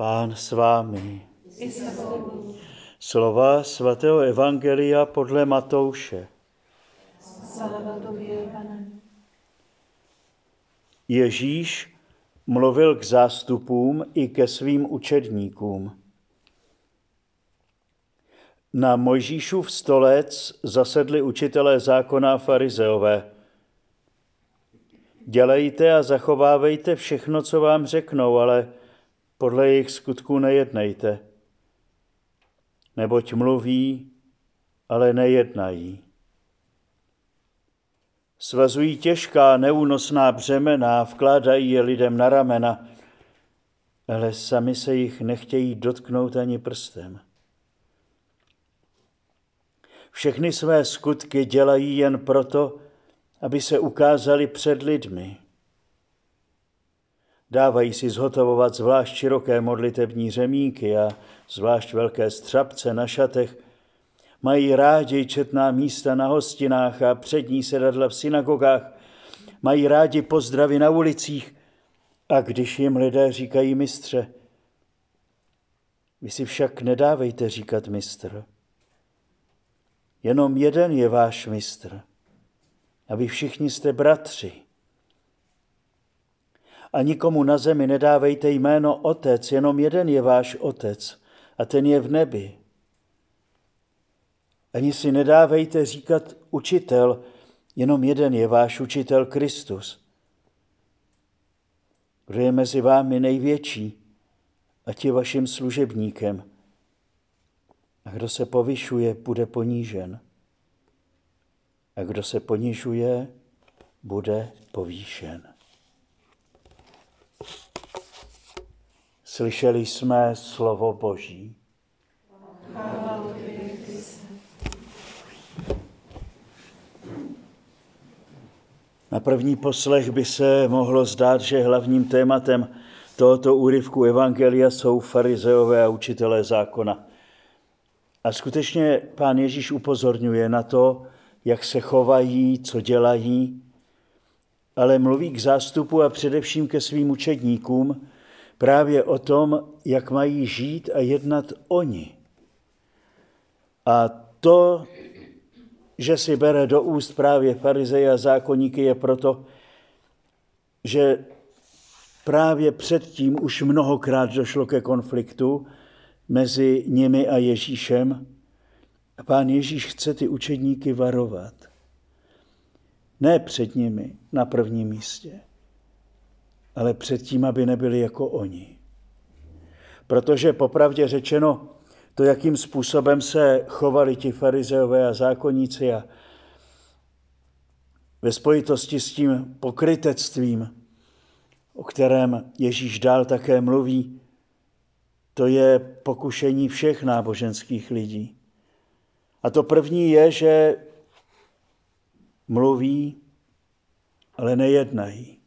Pán s vámi. Slova svatého Evangelia podle Matouše. Ježíš mluvil k zástupům i ke svým učedníkům. Na Mojžíšův stolec zasedli učitelé zákona farizeové. Dělejte a zachovávejte všechno, co vám řeknou, ale podle jejich skutků nejednejte. Neboť mluví, ale nejednají. Svazují těžká, neúnosná břemena vkládají je lidem na ramena, ale sami se jich nechtějí dotknout ani prstem. Všechny své skutky dělají jen proto, aby se ukázali před lidmi. Dávají si zhotovovat zvlášť široké modlitební řemínky a zvlášť velké střapce na šatech. Mají rádi četná místa na hostinách a přední sedadla v synagogách. Mají rádi pozdravy na ulicích. A když jim lidé říkají mistře, vy si však nedávejte říkat mistr. Jenom jeden je váš mistr. A vy všichni jste bratři. A nikomu na zemi nedávejte jméno Otec, jenom jeden je váš Otec a ten je v nebi. Ani si nedávejte říkat učitel, jenom jeden je váš učitel Kristus. Kdo je mezi vámi největší, ať je vaším služebníkem. A kdo se povyšuje, bude ponížen. A kdo se ponižuje, bude povýšen. Slyšeli jsme slovo Boží. Na první poslech by se mohlo zdát, že hlavním tématem tohoto úryvku Evangelia jsou farizeové a učitelé zákona. A skutečně pán Ježíš upozorňuje na to, jak se chovají, co dělají, ale mluví k zástupu a především ke svým učedníkům právě o tom, jak mají žít a jednat oni. A to, že si bere do úst právě farizeje a zákonníky, je proto, že právě předtím už mnohokrát došlo ke konfliktu mezi nimi a Ježíšem. A pán Ježíš chce ty učedníky varovat. Ne před nimi na prvním místě, ale před tím, aby nebyli jako oni. Protože popravdě řečeno, to, jakým způsobem se chovali ti farizeové a zákonníci a ve spojitosti s tím pokrytectvím, o kterém Ježíš dál také mluví, to je pokušení všech náboženských lidí. A to první je, že mluví, ale nejednají.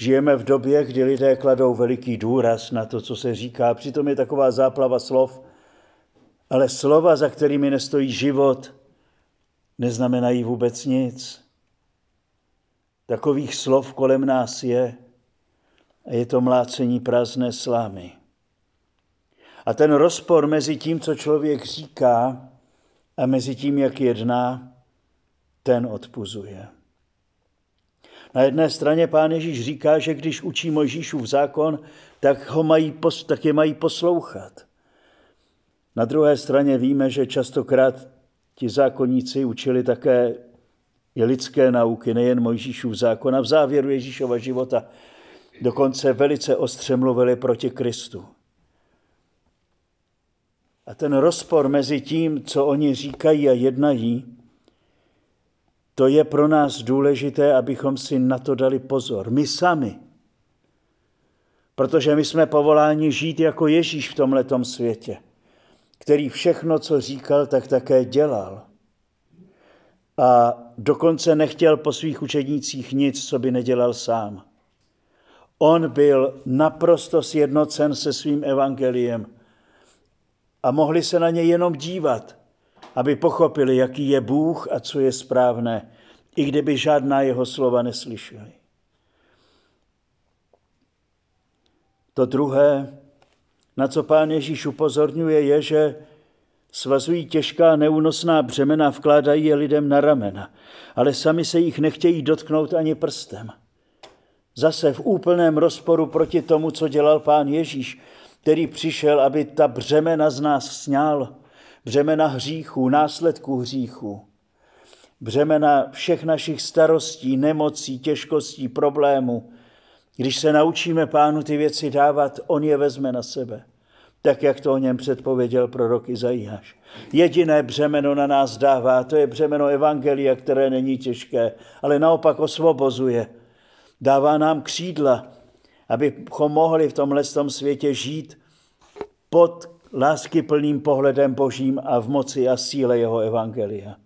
Žijeme v době, kdy lidé kladou veliký důraz na to, co se říká. Přitom je taková záplava slov, ale slova, za kterými nestojí život, neznamenají vůbec nic. Takových slov kolem nás je a je to mlácení prázdné slámy. A ten rozpor mezi tím, co člověk říká, a mezi tím, jak jedná, ten odpuzuje. Na jedné straně pán Ježíš říká, že když učí Mojžíšův zákon, tak, ho mají, tak je mají poslouchat. Na druhé straně víme, že častokrát ti zákonníci učili také i lidské nauky, nejen Mojžíšův zákon. A v závěru Ježíšova života dokonce velice ostře mluvili proti Kristu. A ten rozpor mezi tím, co oni říkají a jednají, to je pro nás důležité, abychom si na to dali pozor. My sami. Protože my jsme povoláni žít jako Ježíš v tomhletom světě, který všechno, co říkal, tak také dělal. A dokonce nechtěl po svých učednících nic, co by nedělal sám. On byl naprosto sjednocen se svým evangeliem a mohli se na ně jenom dívat, aby pochopili, jaký je Bůh a co je správné, i kdyby žádná jeho slova neslyšeli. To druhé, Na co pán Ježíš upozorňuje, je, že svazují těžká neúnosná břemena, vkládají je lidem na ramena, ale sami se jich nechtějí dotknout ani prstem. Zase v úplném rozporu proti tomu, co dělal pán Ježíš, který přišel, aby ta břemena z nás sňal, břemena hříchů, následků hříchů, břemena všech našich starostí, nemocí, těžkostí, problémů. Když se naučíme pánu ty věci dávat, on je vezme na sebe, tak jak to o něm předpověděl prorok Izajáš. Jediné břemeno na nás dává, to je břemeno Evangelia, které není těžké, ale naopak osvobozuje. Dává nám křídla, abychom mohli v tomhle tom světě žít pod lásky plným pohledem Božím a v moci a síle jeho evangelia.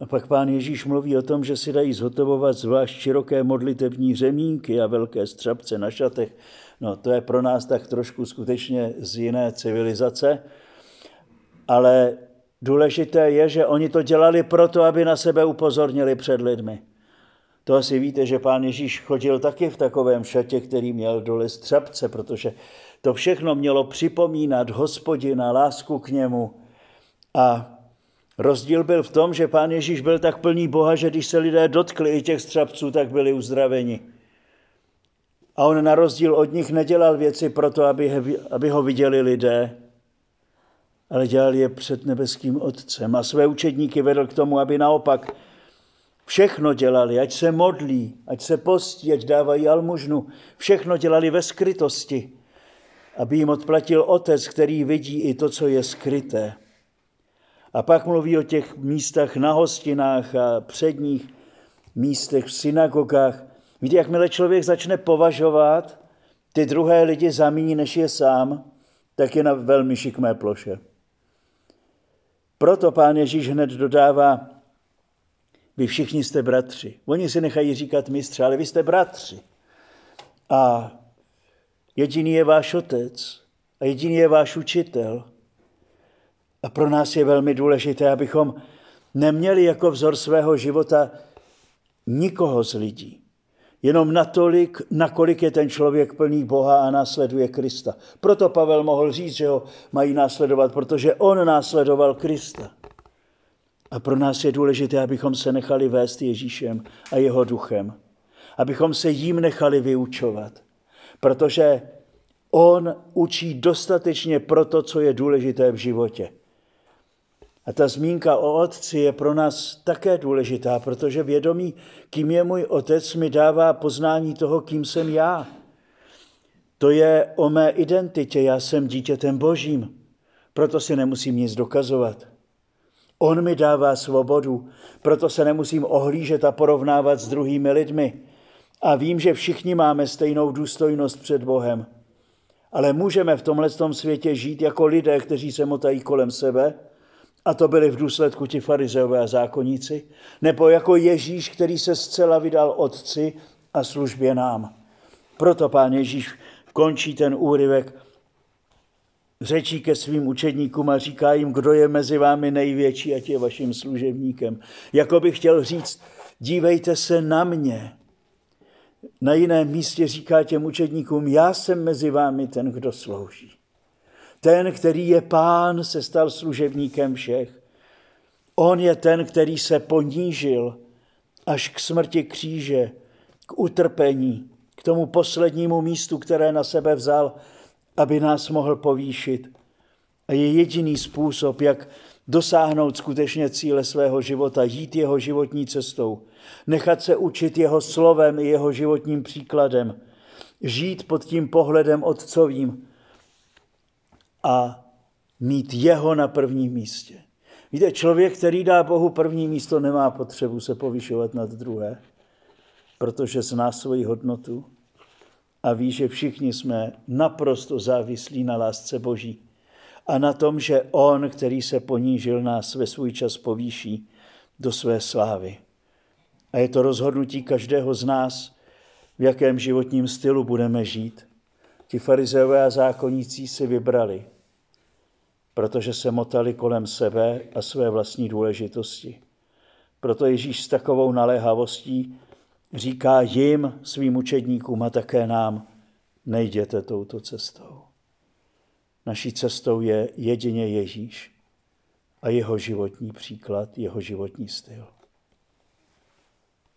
A pak pán Ježíš mluví o tom, že si dají zhotovovat zvlášť široké modlitební řemínky a velké střapce na šatech. No to je pro nás tak trošku skutečně z jiné civilizace, ale důležité je, že oni to dělali proto, aby na sebe upozornili před lidmi. To asi víte, že pán Ježíš chodil taky v takovém šatě, který měl dole střapce, protože to všechno mělo připomínat hospodina, lásku k němu. A rozdíl byl v tom, že pán Ježíš byl tak plný Boha, že když se lidé dotkli i těch střapců, tak byli uzdraveni. A on na rozdíl od nich nedělal věci proto, aby, aby ho viděli lidé, ale dělal je před nebeským Otcem. A své učedníky vedl k tomu, aby naopak Všechno dělali, ať se modlí, ať se postí, ať dávají almužnu. Všechno dělali ve skrytosti, aby jim odplatil otec, který vidí i to, co je skryté. A pak mluví o těch místech na hostinách a předních místech v synagogách. Víte, jakmile člověk začne považovat ty druhé lidi za méně, než je sám, tak je na velmi šikmé ploše. Proto pán Ježíš hned dodává, vy všichni jste bratři. Oni si nechají říkat mistře, ale vy jste bratři. A jediný je váš otec a jediný je váš učitel. A pro nás je velmi důležité, abychom neměli jako vzor svého života nikoho z lidí. Jenom natolik, nakolik je ten člověk plný Boha a následuje Krista. Proto Pavel mohl říct, že ho mají následovat, protože on následoval Krista. A pro nás je důležité, abychom se nechali vést Ježíšem a jeho duchem. Abychom se jím nechali vyučovat. Protože on učí dostatečně pro to, co je důležité v životě. A ta zmínka o otci je pro nás také důležitá, protože vědomí, kým je můj otec, mi dává poznání toho, kým jsem já. To je o mé identitě, já jsem dítětem božím, proto si nemusím nic dokazovat. On mi dává svobodu, proto se nemusím ohlížet a porovnávat s druhými lidmi. A vím, že všichni máme stejnou důstojnost před Bohem. Ale můžeme v tomhle světě žít jako lidé, kteří se motají kolem sebe, a to byli v důsledku ti farizeové a zákonníci, nebo jako Ježíš, který se zcela vydal Otci a službě nám. Proto pán Ježíš končí ten úryvek řečí ke svým učedníkům a říká jim, kdo je mezi vámi největší, ať je vaším služebníkem. Jako bych chtěl říct, dívejte se na mě. Na jiném místě říká těm učedníkům, já jsem mezi vámi ten, kdo slouží. Ten, který je pán, se stal služebníkem všech. On je ten, který se ponížil až k smrti kříže, k utrpení, k tomu poslednímu místu, které na sebe vzal aby nás mohl povýšit. A je jediný způsob, jak dosáhnout skutečně cíle svého života, jít jeho životní cestou, nechat se učit jeho slovem i jeho životním příkladem, žít pod tím pohledem otcovým a mít jeho na prvním místě. Víte, člověk, který dá Bohu první místo, nemá potřebu se povyšovat nad druhé, protože zná svoji hodnotu a ví, že všichni jsme naprosto závislí na lásce Boží a na tom, že On, který se ponížil, nás ve svůj čas povýší do své slávy. A je to rozhodnutí každého z nás, v jakém životním stylu budeme žít. Ti farizeové a zákonníci si vybrali, protože se motali kolem sebe a své vlastní důležitosti. Proto Ježíš s takovou naléhavostí říká jim, svým učedníkům a také nám, nejděte touto cestou. Naší cestou je jedině Ježíš a jeho životní příklad, jeho životní styl.